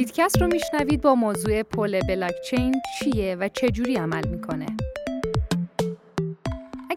ویدکست رو میشنوید با موضوع پل بلاکچین چیه و چجوری عمل می‌کنه.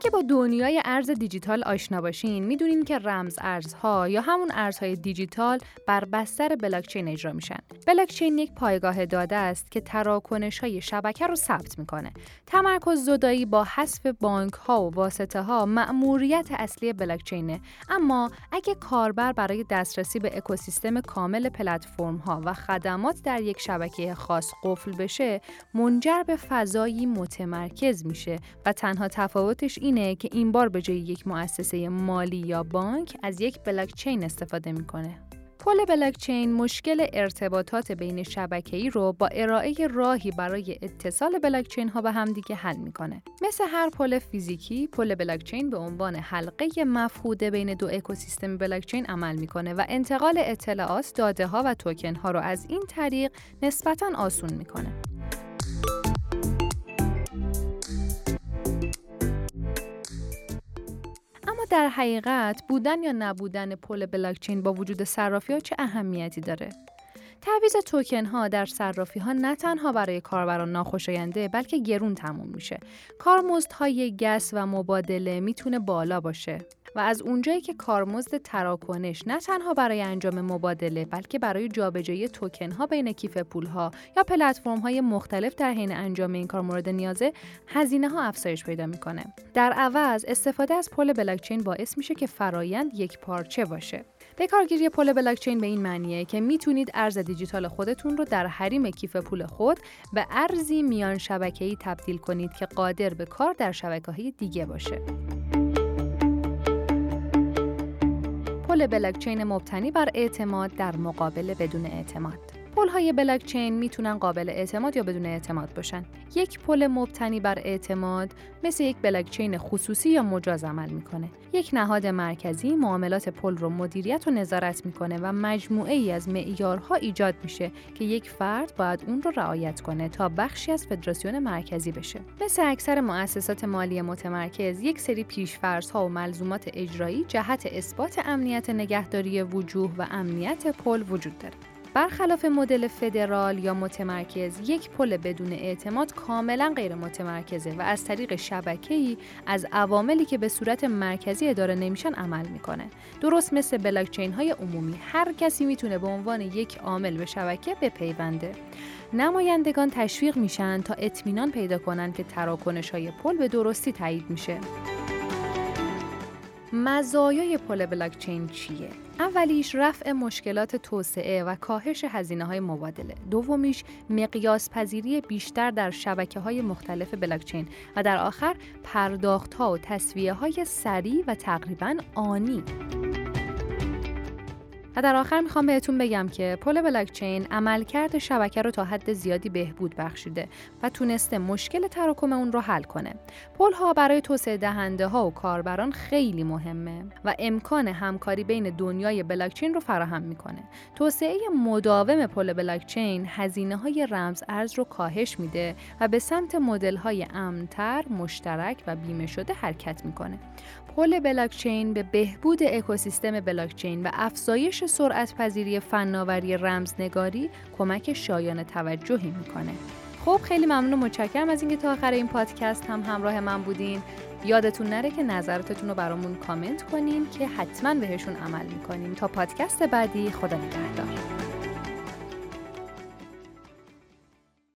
اگه با دنیای ارز دیجیتال آشنا باشین می‌دونین که رمز ارزها یا همون ارزهای دیجیتال بر بستر بلاکچین اجرا میشن. بلاکچین یک پایگاه داده است که تراکنش های شبکه رو ثبت می‌کنه. تمرکز زدایی با حذف بانک ها و واسطه ها مأموریت اصلی بلاکچینه اما اگه کاربر برای دسترسی به اکوسیستم کامل پلتفرم ها و خدمات در یک شبکه خاص قفل بشه منجر به فضایی متمرکز میشه و تنها تفاوتش اینه که این بار به جای یک مؤسسه مالی یا بانک از یک بلاکچین استفاده می‌کنه. پل بلاکچین مشکل ارتباطات بین شبکه‌ای رو با ارائه راهی برای اتصال بلاکچین ها به همدیگه حل می‌کنه. مثل هر پل فیزیکی، پل بلاکچین به عنوان حلقه مفهوده بین دو اکوسیستم بلاکچین عمل می‌کنه و انتقال اطلاعات، داده ها و توکن ها رو از این طریق نسبتاً آسون می‌کنه. در حقیقت بودن یا نبودن پل بلاکچین با وجود صرافی ها چه اهمیتی داره؟ تعویض توکن ها در صرافی ها نه تنها برای کاربران ناخوشاینده بلکه گرون تموم میشه. کارمزدهای گس و مبادله می‌تونه بالا باشه. و از اونجایی که کارمزد تراکنش نه تنها برای انجام مبادله بلکه برای جابجایی توکن ها بین کیف پول ها یا پلتفرم های مختلف در حین انجام این کار مورد نیازه هزینه ها افزایش پیدا می‌کنه در عوض استفاده از پل بلاکچین باعث میشه که فرایند یک پارچه باشه به کارگیری پل بلاکچین به این معنیه که می‌تونید ارز دیجیتال خودتون رو در حریم کیف پول خود به ارزی میان شبکه‌ای تبدیل کنید که قادر به کار در شبکه‌های دیگه باشه. پل بلاکچین مبتنی بر اعتماد در مقابل بدون اعتماد. پل های بلاکچین می‌تونن قابل اعتماد یا بدون اعتماد باشن. یک پل مبتنی بر اعتماد مثل یک بلاکچین خصوصی یا مجاز عمل می‌کنه. یک نهاد مرکزی معاملات پل رو مدیریت و نظارت می‌کنه و مجموعه ای از معیارها ایجاد میشه که یک فرد باید اون رو رعایت کنه تا بخشی از فدراسیون مرکزی بشه. مثل اکثر مؤسسات مالی متمرکز، یک سری پیشفرضها و ملزومات اجرایی جهت اثبات امنیت نگهداری وجوه و امنیت پل وجود داره. برخلاف مدل فدرال یا متمرکز یک پل بدون اعتماد کاملا غیر متمرکزه و از طریق شبکه‌ای از عواملی که به صورت مرکزی اداره نمیشن عمل می‌کنه. درست مثل بلاکچین های عمومی هر کسی می‌تونه به عنوان یک عامل به شبکه بپیونده. نمایندگان تشویق میشن تا اطمینان پیدا کنن که تراکنش های پل به درستی تایید میشه. مزایای پل بلاکچین چیه؟ اولیش رفع مشکلات توسعه و کاهش هزینه های مبادله. دومیش مقیاس پذیری بیشتر در شبکه های مختلف بلاکچین و در آخر پرداخت ها و تصویه های سریع و تقریبا آنی. و در آخر می‌خوام بهتون بگم که پل بلاکچین عملکرد شبکه رو تا حد زیادی بهبود بخشیده و تونسته مشکل تراکم اون رو حل کنه. پل ها برای توسعه دهنده ها و کاربران خیلی مهمه و امکان همکاری بین دنیای بلاکچین رو فراهم می‌کنه. توسعه مداوم پل بلاکچین هزینه های رمز ارز رو کاهش میده و به سمت مدل های امنتر، مشترک و بیمه شده حرکت می‌کنه. پل بلاکچین به بهبود اکوسیستم بلاکچین و افزایش سرعت پذیری فناوری رمزنگاری کمک شایان توجهی می‌کنه. خب خیلی ممنون و متشکرم از اینکه تا آخر این پادکست هم همراه من بودین. یادتون نره که نظراتتون رو برامون کامنت کنین که حتما بهشون عمل می‌کنیم تا پادکست بعدی خدا نگهدار